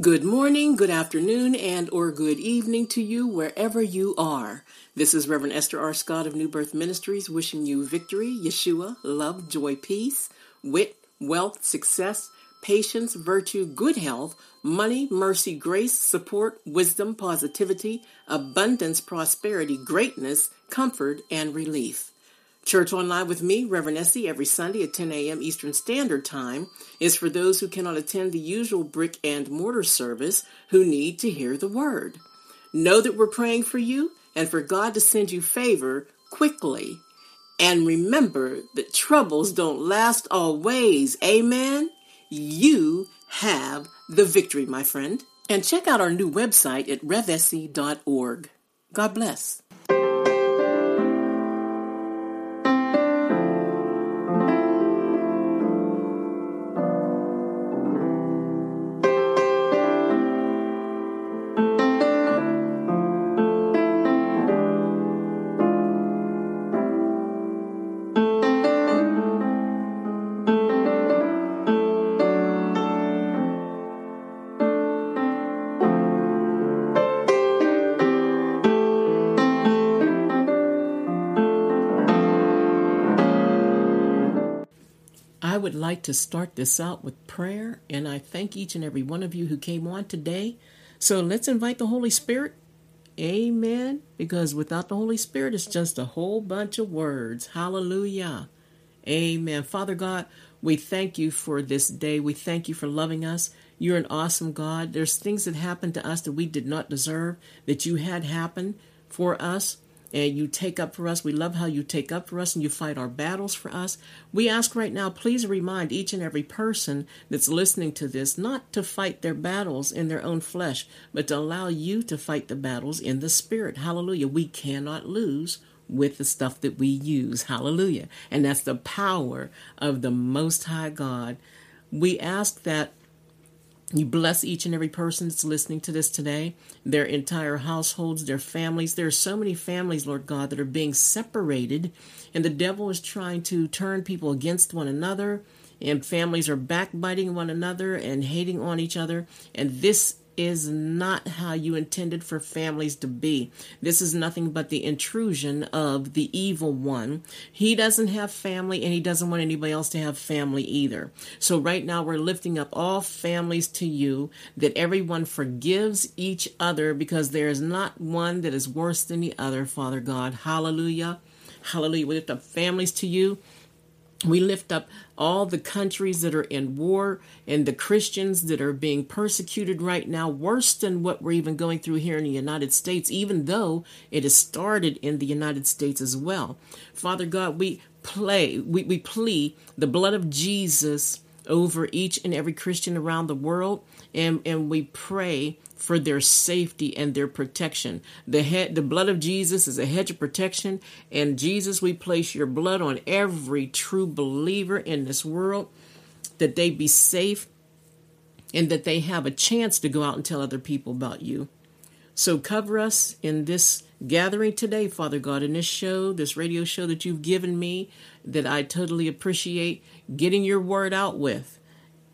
Good morning, good afternoon, and or good evening to you wherever you are. This is Reverend Esther R. Scott of New Birth Ministries wishing you victory, Yeshua, love, joy, peace, wit, wealth, success, patience, virtue, good health, money, mercy, grace, support, wisdom, positivity, abundance, prosperity, greatness, comfort, and relief. Church Online with me, Reverend Essie, every Sunday at 10 a.m. Eastern Standard Time is for those who cannot attend the usual brick and mortar service who need to hear the word. Know that we're praying for you and for God to send you favor quickly. And remember that troubles don't last always. Amen. You have the victory, my friend. And check out our new website at revessi.org. God bless. To start this out with prayer, and I thank each and every one of you who came on today. So let's invite the Holy Spirit. Amen. Because without the Holy Spirit, it's just a whole bunch of words. Hallelujah. Amen. Father God, we thank you for this day. We thank you for loving us. You're an awesome God. There's things that happened to us that we did not deserve, that you had happen for us and you take up for us. We love how you take up for us and you fight our battles for us. We ask right now, please remind each and every person that's listening to this not to fight their battles in their own flesh, but to allow you to fight the battles in the spirit. Hallelujah. We cannot lose with the stuff that we use. Hallelujah. And that's the power of the Most High God. We ask that you bless each and every person that's listening to this today, their entire households, their families. There are so many families, Lord God, that are being separated, and the devil is trying to turn people against one another, and families are backbiting one another and hating on each other. And this is not how you intended for families to be. This is nothing but the intrusion of the evil one. He doesn't have family and he doesn't want anybody else to have family either. So, right now, we're lifting up all families to you that everyone forgives each other because there is not one that is worse than the other, Father God. Hallelujah. Hallelujah. We lift up families to you we lift up all the countries that are in war and the Christians that are being persecuted right now, worse than what we're even going through here in the United States, even though it has started in the United States as well. Father God, we play, we, we plea the blood of Jesus over each and every Christian around the world, and, and we pray for their safety and their protection. The head, the blood of Jesus is a hedge of protection, and Jesus, we place your blood on every true believer in this world that they be safe and that they have a chance to go out and tell other people about you. So cover us in this gathering today, Father God, in this show, this radio show that you've given me that I totally appreciate getting your word out with.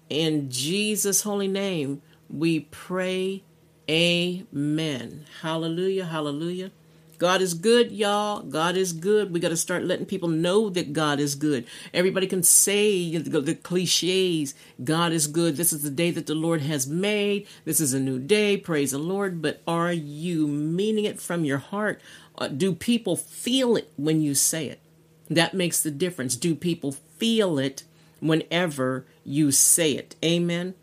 In Jesus' holy name, we pray Amen. Hallelujah. Hallelujah. God is good, y'all. God is good. We got to start letting people know that God is good. Everybody can say the cliches God is good. This is the day that the Lord has made. This is a new day. Praise the Lord. But are you meaning it from your heart? Uh, do people feel it when you say it? That makes the difference. Do people feel it whenever you say it? Amen.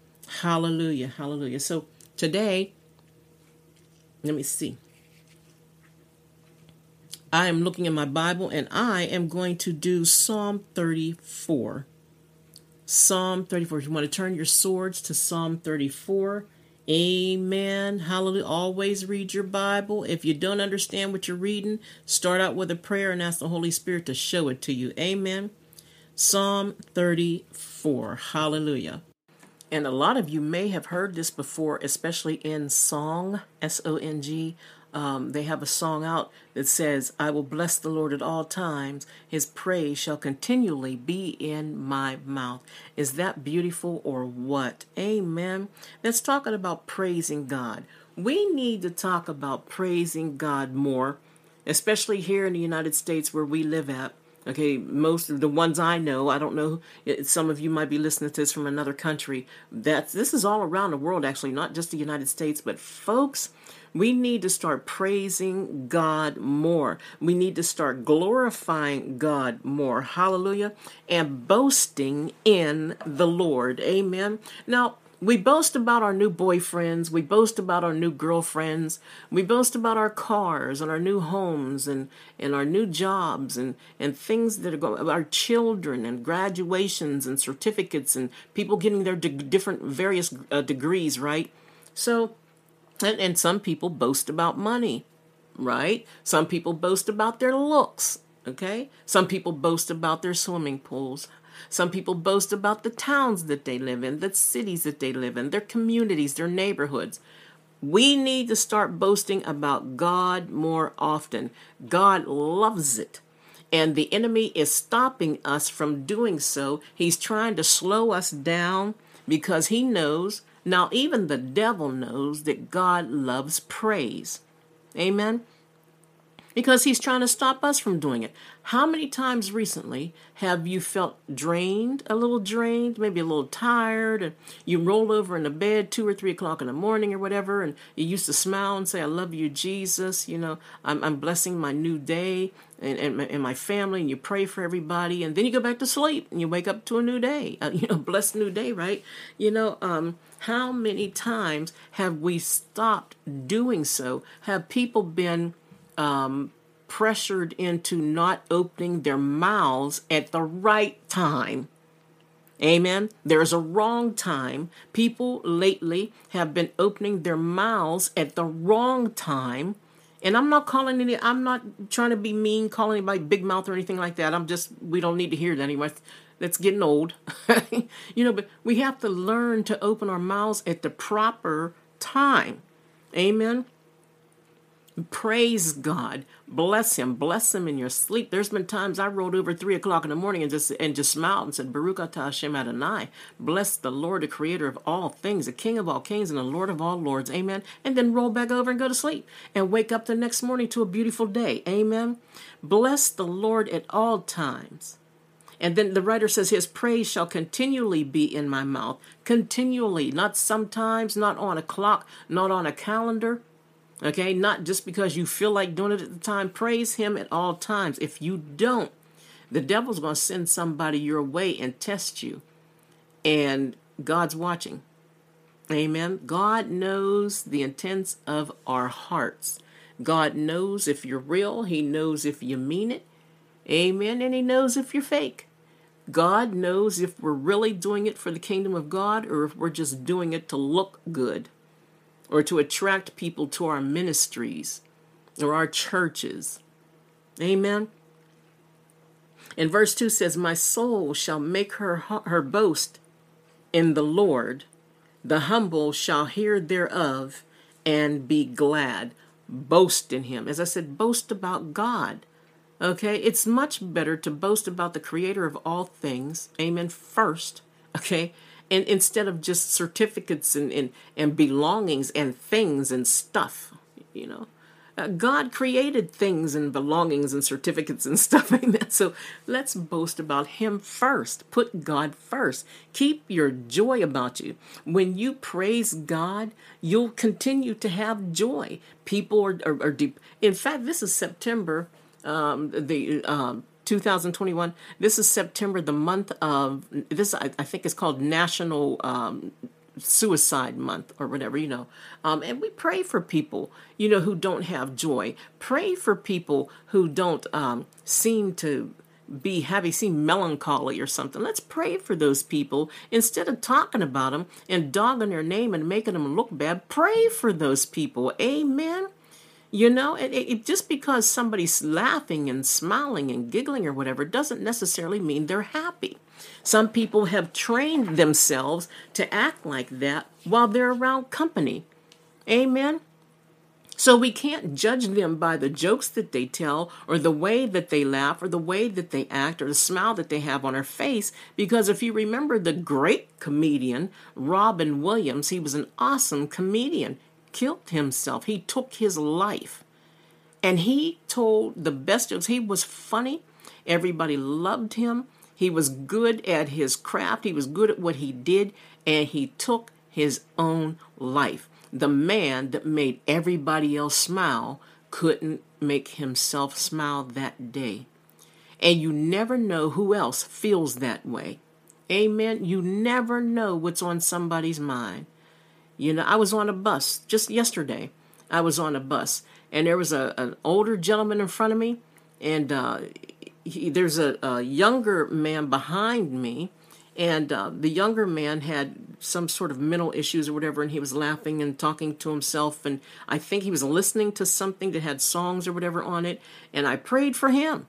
Hallelujah. Hallelujah. So today, let me see. I am looking in my Bible and I am going to do Psalm 34. Psalm 34. If you want to turn your swords to Psalm 34, Amen. Hallelujah. Always read your Bible. If you don't understand what you're reading, start out with a prayer and ask the Holy Spirit to show it to you. Amen. Psalm 34. Hallelujah. And a lot of you may have heard this before, especially in song, S O N G. um, they have a song out that says, I will bless the Lord at all times. His praise shall continually be in my mouth. Is that beautiful or what? Amen. That's talking about praising God. We need to talk about praising God more, especially here in the United States where we live at. Okay, most of the ones I know, I don't know. Some of you might be listening to this from another country. That's this is all around the world, actually, not just the United States. But folks, we need to start praising God more. We need to start glorifying God more. Hallelujah. And boasting in the Lord. Amen. Now, we boast about our new boyfriends. We boast about our new girlfriends. We boast about our cars and our new homes and, and our new jobs and, and things that are going, our children and graduations and certificates and people getting their de- different various uh, degrees, right? So, and, and some people boast about money, right? Some people boast about their looks, okay? Some people boast about their swimming pools. Some people boast about the towns that they live in, the cities that they live in, their communities, their neighborhoods. We need to start boasting about God more often. God loves it. And the enemy is stopping us from doing so. He's trying to slow us down because he knows now, even the devil knows that God loves praise. Amen? Because he's trying to stop us from doing it. How many times recently have you felt drained, a little drained, maybe a little tired, and you roll over in the bed two or three o'clock in the morning or whatever, and you used to smile and say, I love you, Jesus, you know, I'm, I'm blessing my new day and, and, and my family, and you pray for everybody, and then you go back to sleep and you wake up to a new day, uh, you know, blessed new day, right? You know, um, how many times have we stopped doing so? Have people been um, pressured into not opening their mouths at the right time? Amen. There's a wrong time. People lately have been opening their mouths at the wrong time. And I'm not calling any, I'm not trying to be mean, calling anybody big mouth or anything like that. I'm just, we don't need to hear that anyway that's getting old. you know, but we have to learn to open our mouths at the proper time. Amen. Praise God. Bless him. Bless him in your sleep. There's been times I rolled over three o'clock in the morning and just and just smiled and said, Baruch atah Hashem Adonai. Bless the Lord, the creator of all things, the King of all kings and the Lord of all lords. Amen. And then roll back over and go to sleep and wake up the next morning to a beautiful day. Amen. Bless the Lord at all times. And then the writer says, His praise shall continually be in my mouth. Continually, not sometimes, not on a clock, not on a calendar. Okay, not just because you feel like doing it at the time. Praise Him at all times. If you don't, the devil's going to send somebody your way and test you. And God's watching. Amen. God knows the intents of our hearts. God knows if you're real, He knows if you mean it. Amen. And He knows if you're fake. God knows if we're really doing it for the kingdom of God or if we're just doing it to look good or to attract people to our ministries or our churches. Amen. And verse 2 says, My soul shall make her, her boast in the Lord. The humble shall hear thereof and be glad. Boast in him. As I said, boast about God. Okay, it's much better to boast about the creator of all things, amen, first, okay, and instead of just certificates and, and, and belongings and things and stuff, you know. Uh, God created things and belongings and certificates and stuff, like that. So let's boast about Him first. Put God first. Keep your joy about you. When you praise God, you'll continue to have joy. People are, are, are deep. In fact, this is September um, the um, 2021. This is September, the month of this. I, I think it's called National um, Suicide Month or whatever, you know. Um, and we pray for people, you know, who don't have joy. Pray for people who don't um, seem to be having seem melancholy or something. Let's pray for those people instead of talking about them and dogging their name and making them look bad. Pray for those people. Amen. You know, it, it, just because somebody's laughing and smiling and giggling or whatever doesn't necessarily mean they're happy. Some people have trained themselves to act like that while they're around company. Amen. So we can't judge them by the jokes that they tell or the way that they laugh or the way that they act or the smile that they have on their face. Because if you remember the great comedian, Robin Williams, he was an awesome comedian, killed himself. He took his life. And he told the best jokes. He was funny. Everybody loved him. He was good at his craft. He was good at what he did. And he took his own life the man that made everybody else smile couldn't make himself smile that day. And you never know who else feels that way. Amen. You never know what's on somebody's mind. You know, I was on a bus just yesterday. I was on a bus, and there was a an older gentleman in front of me, and uh, he, there's a, a younger man behind me, and uh, the younger man had some sort of mental issues or whatever, and he was laughing and talking to himself. And I think he was listening to something that had songs or whatever on it. And I prayed for him.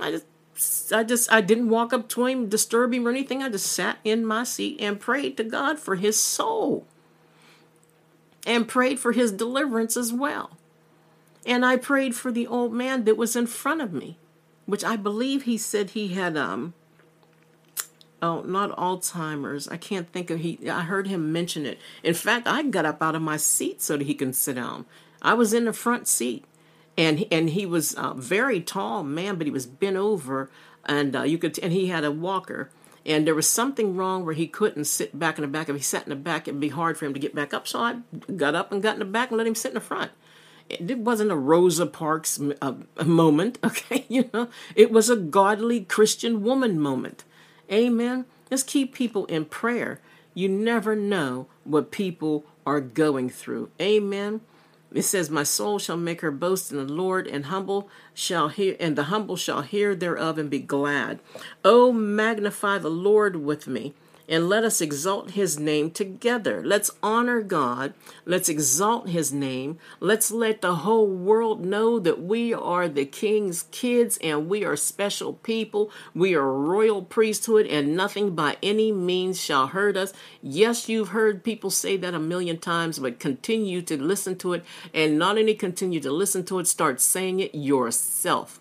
I just, I just, I didn't walk up to him, disturb him or anything. I just sat in my seat and prayed to God for his soul, and prayed for his deliverance as well. And I prayed for the old man that was in front of me, which I believe he said he had um oh, not Alzheimer's. I can't think of he. I heard him mention it. In fact, I got up out of my seat so that he can sit down. I was in the front seat, and and he was a very tall man, but he was bent over, and uh, you could and he had a walker. And there was something wrong where he couldn't sit back in the back. If he sat in the back, it'd be hard for him to get back up. So I got up and got in the back and let him sit in the front it wasn't a Rosa Parks uh, moment, okay? You know, it was a godly Christian woman moment. Amen. Let's keep people in prayer. You never know what people are going through. Amen. It says, My soul shall make her boast in the Lord, and humble shall hear and the humble shall hear thereof and be glad. Oh magnify the Lord with me and let us exalt his name together. Let's honor God. Let's exalt his name. Let's let the whole world know that we are the king's kids and we are special people. We are royal priesthood and nothing by any means shall hurt us. Yes, you've heard people say that a million times, but continue to listen to it and not only continue to listen to it, start saying it yourself.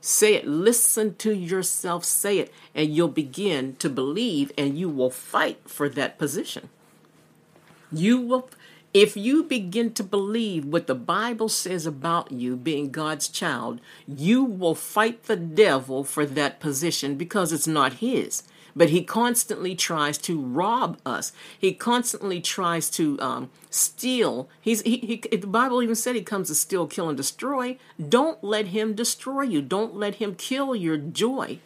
Say it. Listen to yourself say it, and you'll begin to believe and you will fight for that position. You will, if you begin to believe what the Bible says about you being God's child, you will fight the devil for that position because it's not his but he constantly tries to rob us. He constantly tries to um, steal. He's he, he, The Bible even said he comes to steal, kill, and destroy. Don't let him destroy you. Don't let him kill your joy.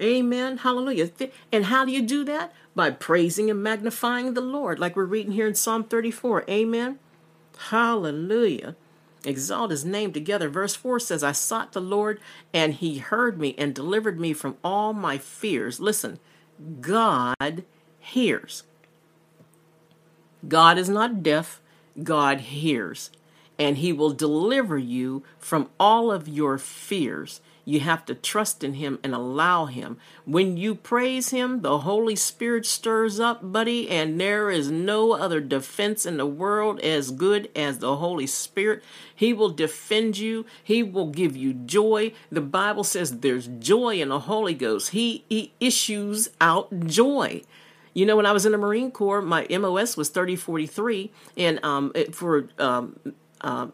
Amen. Hallelujah. And how do you do that? By praising and magnifying the Lord, like we're reading here in Psalm 34. Amen. Hallelujah. Exalt his name together. Verse 4 says, I sought the Lord, and he heard me and delivered me from all my fears. Listen, God hears. God is not deaf, God hears. And He will deliver you from all of your fears. You have to trust in Him and allow Him. When you praise Him, the Holy Spirit stirs up, buddy, and there is no other defense in the world as good as the Holy Spirit. He will defend you, He will give you joy. The Bible says there's joy in the Holy Ghost, He, he issues out joy. You know, when I was in the Marine Corps, my MOS was 3043, and um, for um, uh,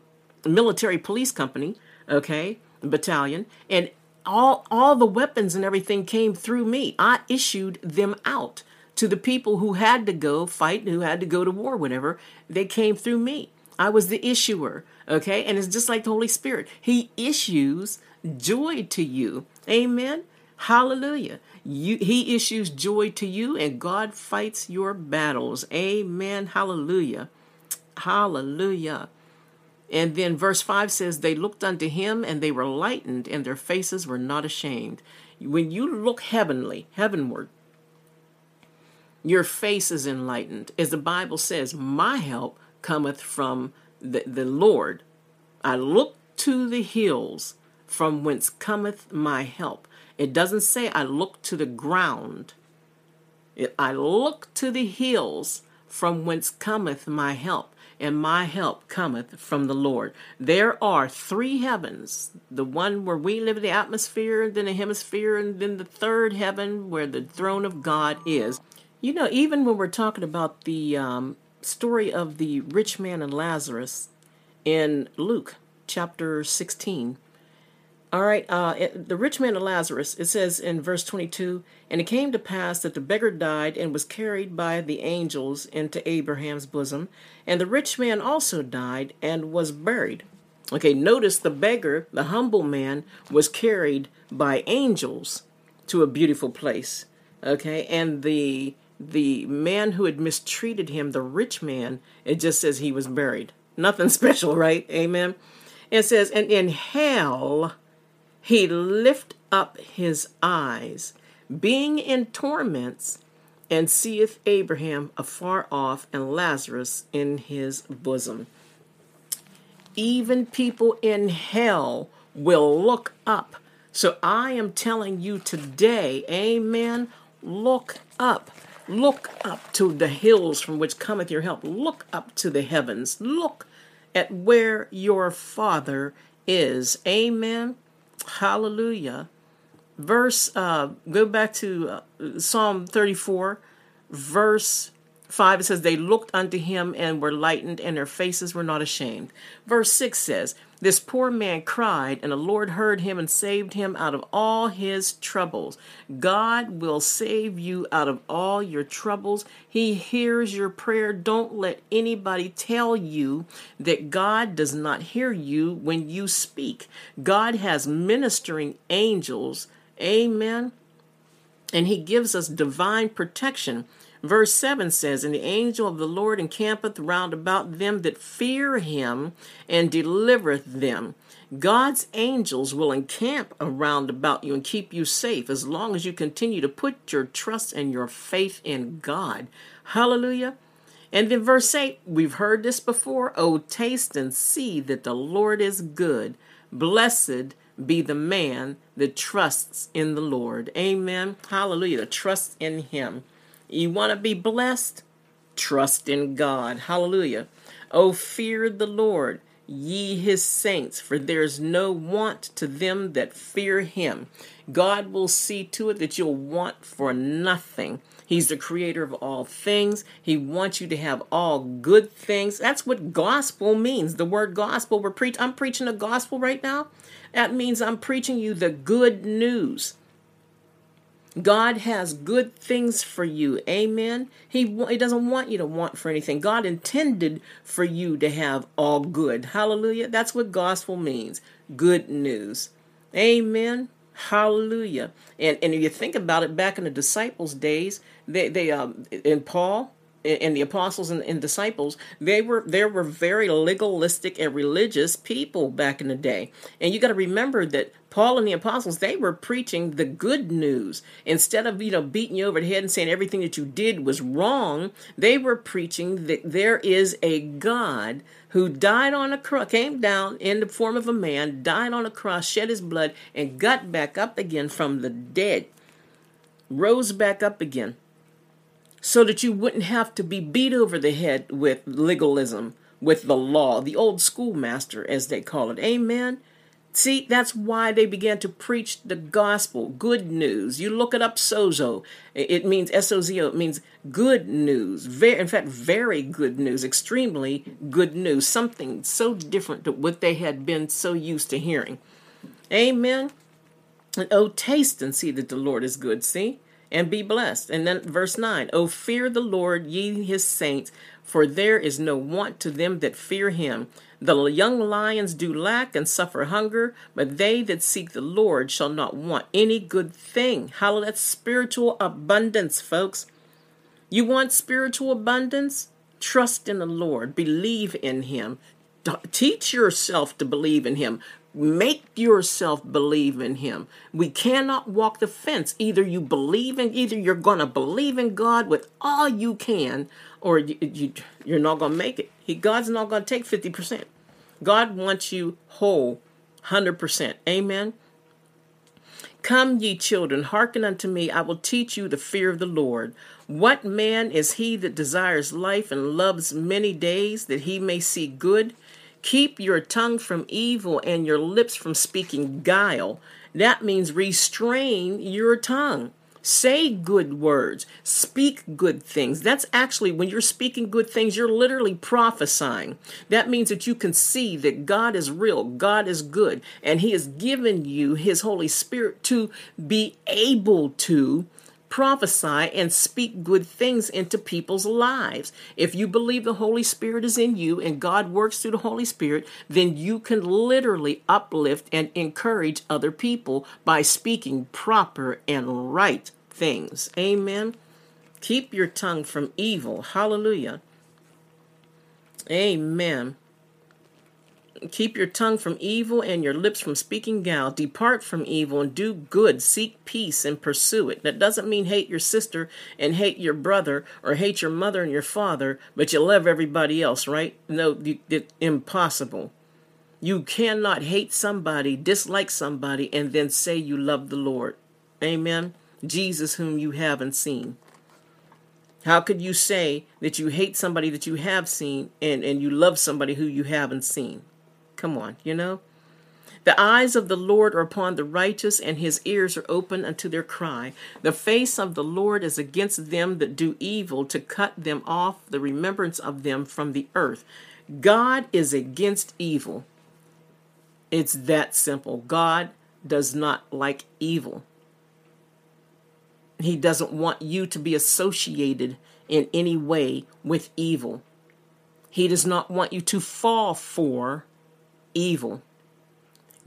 military police company, okay, battalion, and all all the weapons and everything came through me. I issued them out to the people who had to go fight, who had to go to war, whatever. They came through me. I was the issuer, okay? And it's just like the Holy Spirit. He issues joy to you. Amen. Hallelujah. You, he issues joy to you and God fights your battles. Amen. Hallelujah. Hallelujah. And then verse 5 says, They looked unto him and they were lightened, and their faces were not ashamed. When you look heavenly, heavenward, your face is enlightened. As the Bible says, My help cometh from the, the Lord. I look to the hills from whence cometh my help. It doesn't say I look to the ground. I look to the hills from whence cometh my help and my help cometh from the Lord. There are three heavens the one where we live in the atmosphere, then a hemisphere, and then the third heaven where the throne of God is. You know, even when we're talking about the um, story of the rich man and Lazarus in Luke chapter 16, all right, uh, the rich man and Lazarus, it says in verse 22 And it came to pass that the beggar died and was carried by the angels into Abraham's bosom. And the rich man also died and was buried. Okay, notice the beggar, the humble man, was carried by angels to a beautiful place. Okay, and the the man who had mistreated him, the rich man, it just says he was buried. Nothing special, right? Amen. It says, and in hell he lift up his eyes, being in torments, and seeth Abraham afar off and Lazarus in his bosom. Even people in hell will look up. So I am telling you today, amen, look up. Look up to the hills from which cometh your help. Look up to the heavens. Look at where your Father is. Amen. Hallelujah. Verse, uh, go back to uh, Psalm 34, verse 5. It says, They looked unto him and were lightened, and their faces were not ashamed. Verse 6 says, this poor man cried, and the Lord heard him and saved him out of all his troubles. God will save you out of all your troubles. He hears your prayer. Don't let anybody tell you that God does not hear you when you speak. God has ministering angels. Amen. And he gives us divine protection. Verse 7 says, And the angel of the Lord encampeth round about them that fear him and delivereth them. God's angels will encamp around about you and keep you safe as long as you continue to put your trust and your faith in God. Hallelujah. And then verse 8, we've heard this before. Oh, taste and see that the Lord is good. Blessed be the man that trusts in the Lord. Amen. Hallelujah. Trust in him. You want to be blessed? Trust in God. Hallelujah. Oh, fear the Lord, ye his saints, for there is no want to them that fear him. God will see to it that you'll want for nothing. He's the creator of all things. He wants you to have all good things. That's what gospel means. The word gospel, we're preach I'm preaching a gospel right now. That means I'm preaching you the good news. God has good things for you. Amen. He, he doesn't want you to want for anything. God intended for you to have all good. Hallelujah. That's what gospel means. Good news. Amen. Hallelujah. And and if you think about it, back in the disciples' days, they they um in Paul, and the apostles and, and, disciples they were there were very legalistic and religious people back in the day. And you got to remember that paul and the apostles they were preaching the good news. Instead of you know beating you over the head and saying everything that you did was wrong they were preaching that there is a god who died on a cross came down in the form of a man died on a cross shed his blood and got back up again from the dead rose back up again so that you wouldn't have to be beat over the head with legalism, with the law, the old schoolmaster, as they call it. Amen. See, that's why they began to preach the gospel, good news. You look it up, sozo. It means S O Z O. It means good news. Very, in fact, very good news. Extremely good news. Something so different to what they had been so used to hearing. Amen. And oh, taste and see that the Lord is good. See, and be blessed. And then verse 9 Oh, fear the Lord, ye his saints, for there is no want to them that fear him. The young lions do lack and suffer hunger, but they that seek the Lord shall not want any good thing. Hallelujah. That's spiritual abundance, folks. You want spiritual abundance? Trust in the Lord, believe in him, teach yourself to believe in him. Make yourself believe in him. We cannot walk the fence. Either you believe in, either you're going to believe in God with all you can, or you, you, you're not going to make it. He, God's not going to take 50%. God wants you whole, 100%. Amen. Come, ye children, hearken unto me. I will teach you the fear of the Lord. What man is he that desires life and loves many days that he may see good? Keep your tongue from evil and your lips from speaking guile. That means restrain your tongue. Say good words. Speak good things. That's actually when you're speaking good things, you're literally prophesying. That means that you can see that God is real, God is good, and He has given you His Holy Spirit to be able to prophesy and speak good things into people's lives. If you believe the Holy Spirit is in you and God works through the Holy Spirit, then you can literally uplift and encourage other people by speaking proper and right things. Amen. Keep your tongue from evil. Hallelujah. Amen. Keep your tongue from evil and your lips from speaking guile. Depart from evil and do good. Seek peace and pursue it. That doesn't mean hate your sister and hate your brother or hate your mother and your father, but you love everybody else, right? No, it's impossible. You cannot hate somebody, dislike somebody, and then say you love the Lord. Amen. Jesus, whom you haven't seen. How could you say that you hate somebody that you have seen and, and you love somebody who you haven't seen? Come on, you know? The eyes of the Lord are upon the righteous, and his ears are open unto their cry. The face of the Lord is against them that do evil, to cut them off the remembrance of them from the earth. God is against evil. It's that simple. God does not like evil. He doesn't want you to be associated in any way with evil. He does not want you to fall for evil.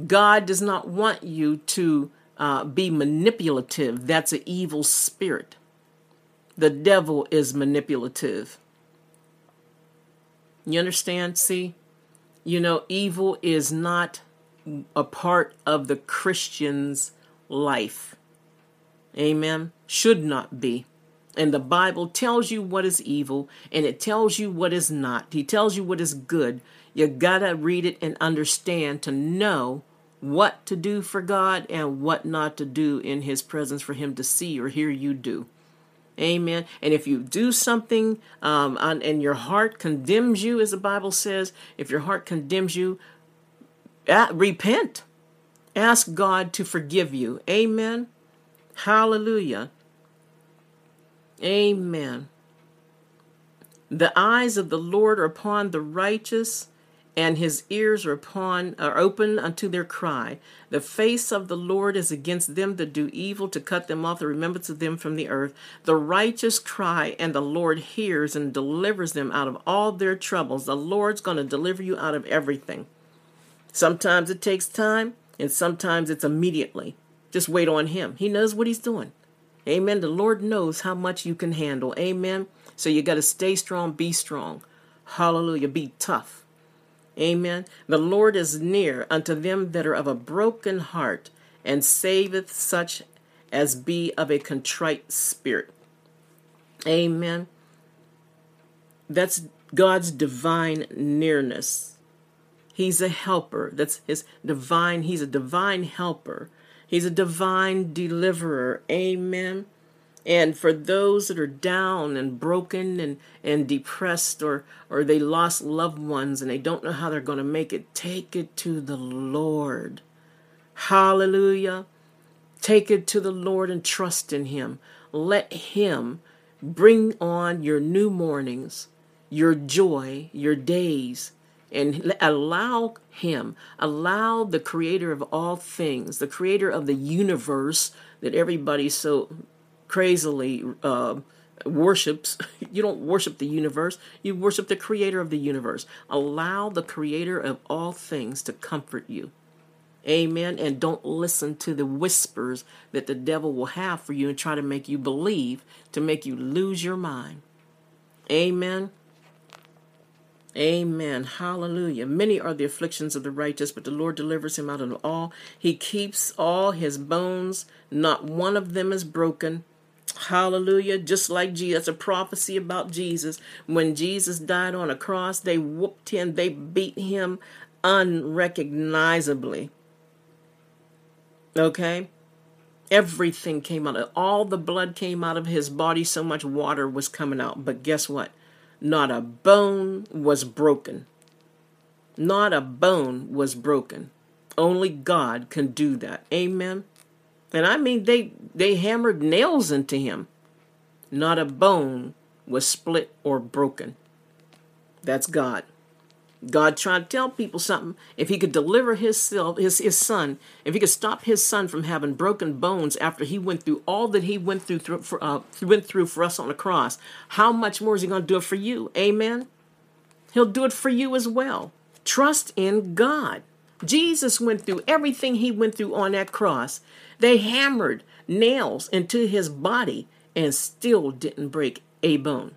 God does not want you to uh, be manipulative. That's an evil spirit. The devil is manipulative. You understand? See? You know, evil is not a part of the Christian's life. Amen. Should not be. And the Bible tells you what is evil and it tells you what is not. He tells you what is good. You gotta read it and understand to know what to do for God and what not to do in His presence for Him to see or hear you do. Amen. And if you do something um, and your heart condemns you, as the Bible says, if your heart condemns you, uh, repent. Ask God to forgive you. Amen. Hallelujah. Amen. The eyes of the Lord are upon the righteous, and his ears are upon are open unto their cry. The face of the Lord is against them that do evil, to cut them off the remembrance of them from the earth. The righteous cry, and the Lord hears and delivers them out of all their troubles. The Lord's going to deliver you out of everything. Sometimes it takes time, and sometimes it's immediately. Just wait on him. He knows what he's doing. Amen. The Lord knows how much you can handle. Amen. So you got to stay strong, be strong. Hallelujah. Be tough. Amen. The Lord is near unto them that are of a broken heart and saveth such as be of a contrite spirit. Amen. That's God's divine nearness. He's a helper. That's his divine, he's a divine helper He's a divine deliverer. Amen. And for those that are down and broken and, and depressed or, or they lost loved ones and they don't know how they're going to make it, take it to the Lord. Hallelujah. Take it to the Lord and trust in Him. Let Him bring on your new mornings, your joy, your days, and allow him allow the creator of all things the creator of the universe that everybody so crazily uh, worships you don't worship the universe you worship the creator of the universe allow the creator of all things to comfort you amen and don't listen to the whispers that the devil will have for you and try to make you believe to make you lose your mind amen Amen. Hallelujah. Many are the afflictions of the righteous, but the Lord delivers him out of all. He keeps all his bones, not one of them is broken. Hallelujah. Just like Jesus, a prophecy about Jesus. When Jesus died on a cross, they whooped him, they beat him unrecognizably. Okay? Everything came out. All the blood came out of his body. So much water was coming out. But guess what? Not a bone was broken. Not a bone was broken. Only God can do that. Amen. And I mean they they hammered nails into him. Not a bone was split or broken. That's God. God trying to tell people something. If he could deliver his, self, his his son, if he could stop his son from having broken bones after he went through all that he went through, through for, uh, went through for us on the cross, how much more is he going to do it for you? Amen. He'll do it for you as well. Trust in God. Jesus went through everything he went through on that cross. They hammered nails into his body and still didn't break a bone.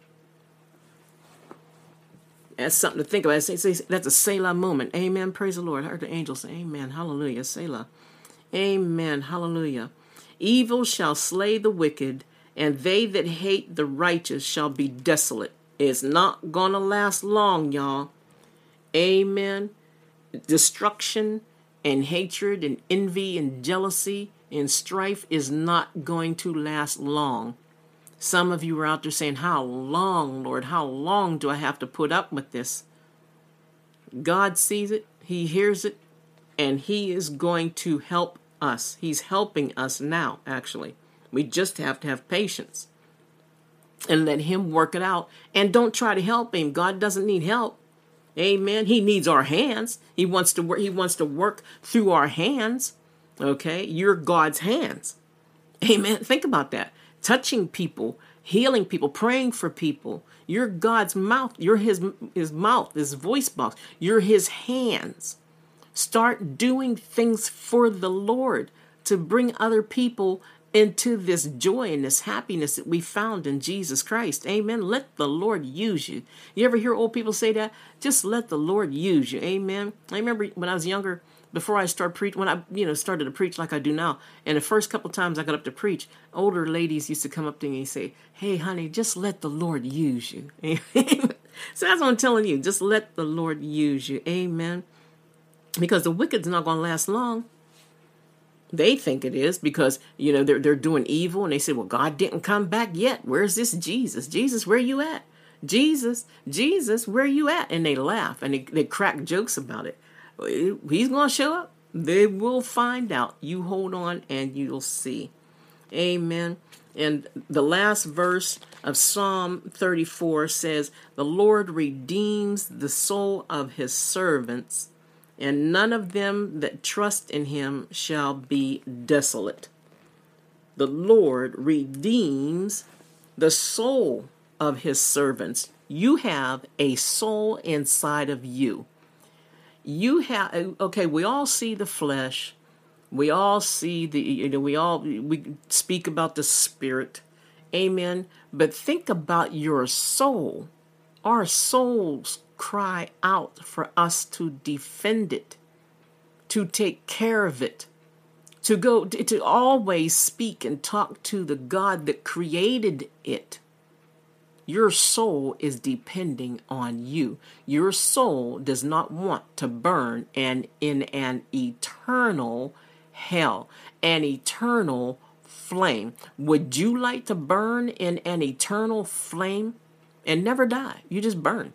That's something to think about. That's a Selah moment. Amen. Praise the Lord. I heard the angels say, Amen. Hallelujah. Selah. Amen. Hallelujah. Evil shall slay the wicked, and they that hate the righteous shall be desolate. It's not going to last long, y'all. Amen. Destruction and hatred and envy and jealousy and strife is not going to last long. Some of you are out there saying, How long, Lord? How long do I have to put up with this? God sees it, He hears it, and He is going to help us. He's helping us now, actually. We just have to have patience and let Him work it out. And don't try to help Him. God doesn't need help. Amen. He needs our hands. He wants to work. He wants to work through our hands. Okay, you're God's hands. Amen. Think about that touching people, healing people, praying for people. You're God's mouth. You're his his mouth, his voice box. You're his hands. Start doing things for the Lord to bring other people into this joy and this happiness that we found in Jesus Christ. Amen. Let the Lord use you. You ever hear old people say that? Just let the Lord use you. Amen. I remember when I was younger, before I started preach when I you know started to preach like I do now. And the first couple times I got up to preach, older ladies used to come up to me and say, "Hey, honey, just let the Lord use you." so that's what I'm telling you. Just let the Lord use you. Amen. Because the wicked's not going to last long. They think it is because you know they're they're doing evil and they say, "Well, God didn't come back yet. Where's this Jesus? Jesus, where you at?" Jesus, Jesus, where you at? And they laugh and they, they crack jokes about it he's going to show up. They will find out. You hold on and you'll see. Amen. And the last verse of Psalm 34 says, The Lord redeems the soul of his servants, and none of them that trust in him shall be desolate. The Lord redeems the soul of his servants. You have a soul inside of you. You have okay we all see the flesh. We all see the you know we all we speak about the spirit. Amen. But think about your soul. Our souls cry out for us to defend it to take care of it to go to always speak and talk to the god that created it your soul is depending on you. Your soul does not want to burn and in an eternal hell, an eternal flame. Would you like to burn in an eternal flame and never die? You just burn.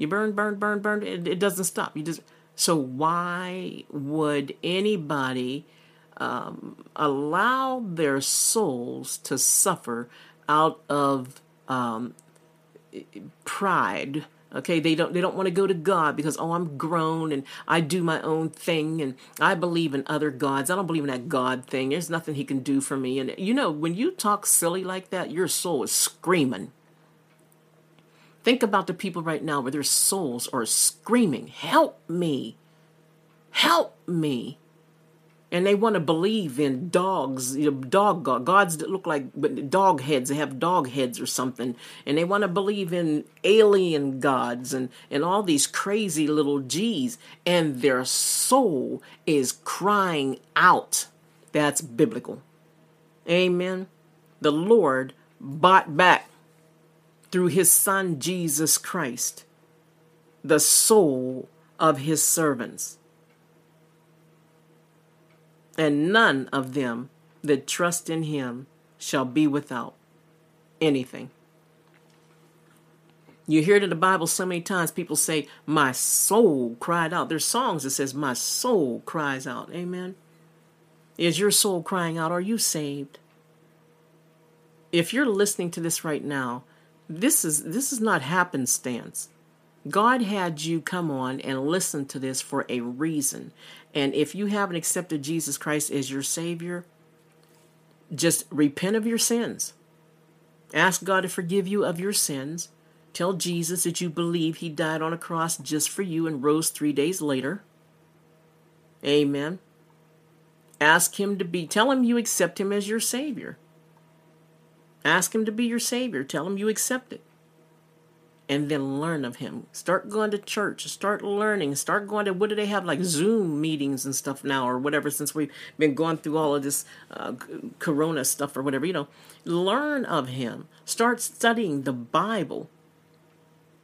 You burn, burn, burn, burn. It, it doesn't stop. You just so why would anybody um, allow their souls to suffer out of um, pride okay they don't they don't want to go to god because oh i'm grown and i do my own thing and i believe in other gods i don't believe in that god thing there's nothing he can do for me and you know when you talk silly like that your soul is screaming think about the people right now where their souls are screaming help me help me and they want to believe in dogs, you know, dog gods that look like dog heads. They have dog heads or something, and they want to believe in alien gods and and all these crazy little G's, and their soul is crying out. That's biblical. Amen. The Lord bought back through His Son Jesus Christ the soul of His servants and none of them that trust in him shall be without anything. You hear it in the Bible so many times people say, My soul cried out. There's songs that says, My soul cries out. Amen. Is your soul crying out? Are you saved? If you're listening to this right now, this is this is not happenstance. God had you come on and listen to this for a reason. And if you haven't accepted Jesus Christ as your Savior, just repent of your sins. Ask God to forgive you of your sins. Tell Jesus that you believe He died on a cross just for you and rose three days later. Amen. Ask Him to be, tell Him you accept Him as your Savior. Ask Him to be your Savior. Tell Him you accept it and then learn of him. Start going to church, start learning, start going to what do they have like Zoom meetings and stuff now or whatever since we've been going through all of this uh, corona stuff or whatever, you know. Learn of him. Start studying the Bible.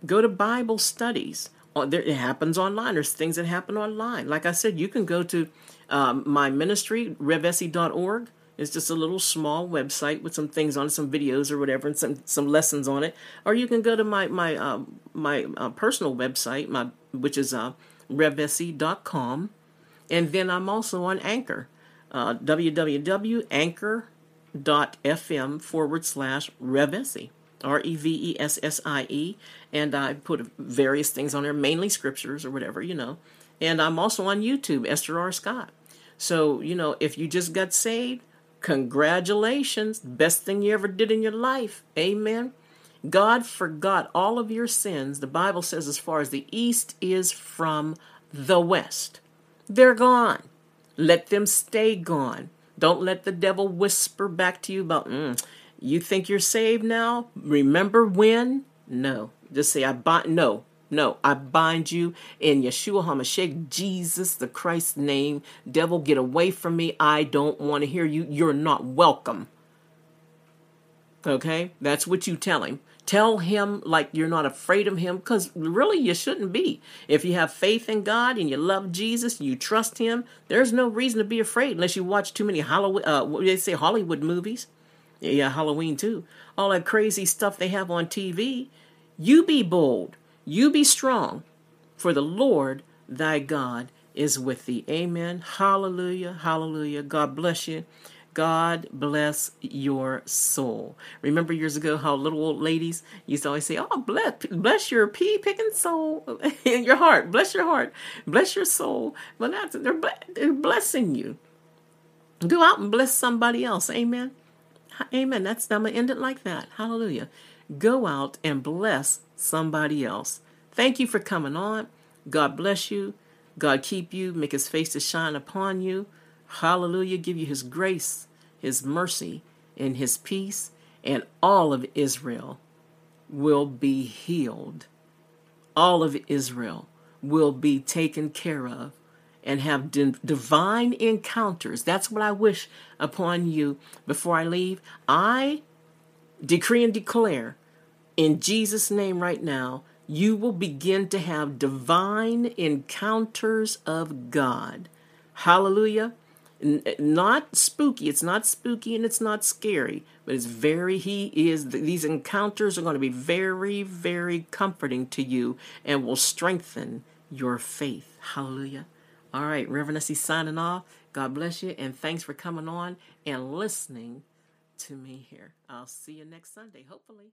Go to Bible studies. Uh, it happens online. There's things that happen online. Like I said, you can go to um, my ministry, revessie.org it's just a little small website with some things on it, some videos or whatever, and some some lessons on it. Or you can go to my my uh, my uh, personal website, my which is uh, revessie.com, and then I'm also on Anchor, uh, www.anchor.fm forward slash revessie. R E V E S S I E, and I put various things on there, mainly scriptures or whatever, you know. And I'm also on YouTube, Esther R. Scott. So, you know, if you just got saved, Congratulations. Best thing you ever did in your life. Amen. God forgot all of your sins. The Bible says, as far as the east is from the west, they're gone. Let them stay gone. Don't let the devil whisper back to you about, mm, you think you're saved now? Remember when? No. Just say, I bought, no. No, I bind you in Yeshua HaMashiach, Jesus the Christ's name. Devil, get away from me. I don't want to hear you. You're not welcome. Okay? That's what you tell him. Tell him like you're not afraid of him because really you shouldn't be. If you have faith in God and you love Jesus and you trust him, there's no reason to be afraid unless you watch too many Halloween, uh, what do they say, Hollywood movies. Yeah, Halloween too. All that crazy stuff they have on TV. You be bold. You be strong, for the Lord thy God is with thee. Amen. Hallelujah. Hallelujah. God bless you. God bless your soul. Remember years ago how little old ladies used to always say, Oh, bless, bless your pea picking soul in your heart. Bless your heart. Bless your soul. Well, that's, they're, they're blessing you. Go out and bless somebody else. Amen. Amen. That's I'm gonna end it like that. Hallelujah. Go out and bless somebody else. Thank you for coming on. God bless you. God keep you, make his face to shine upon you. Hallelujah. Give you his grace, his mercy, and his peace, and all of Israel will be healed. All of Israel will be taken care of and have divine encounters. That's what I wish upon you before I leave. I decree and declare in Jesus' name right now, you will begin to have divine encounters of God. Hallelujah. not spooky. It's not spooky and it's not scary, but it's very, He is, these encounters are going to be very, very comforting to you and will strengthen your faith. Hallelujah. All right, Reverend Essie signing off. God bless you and thanks for coming on and listening to me here. I'll see you next Sunday, hopefully.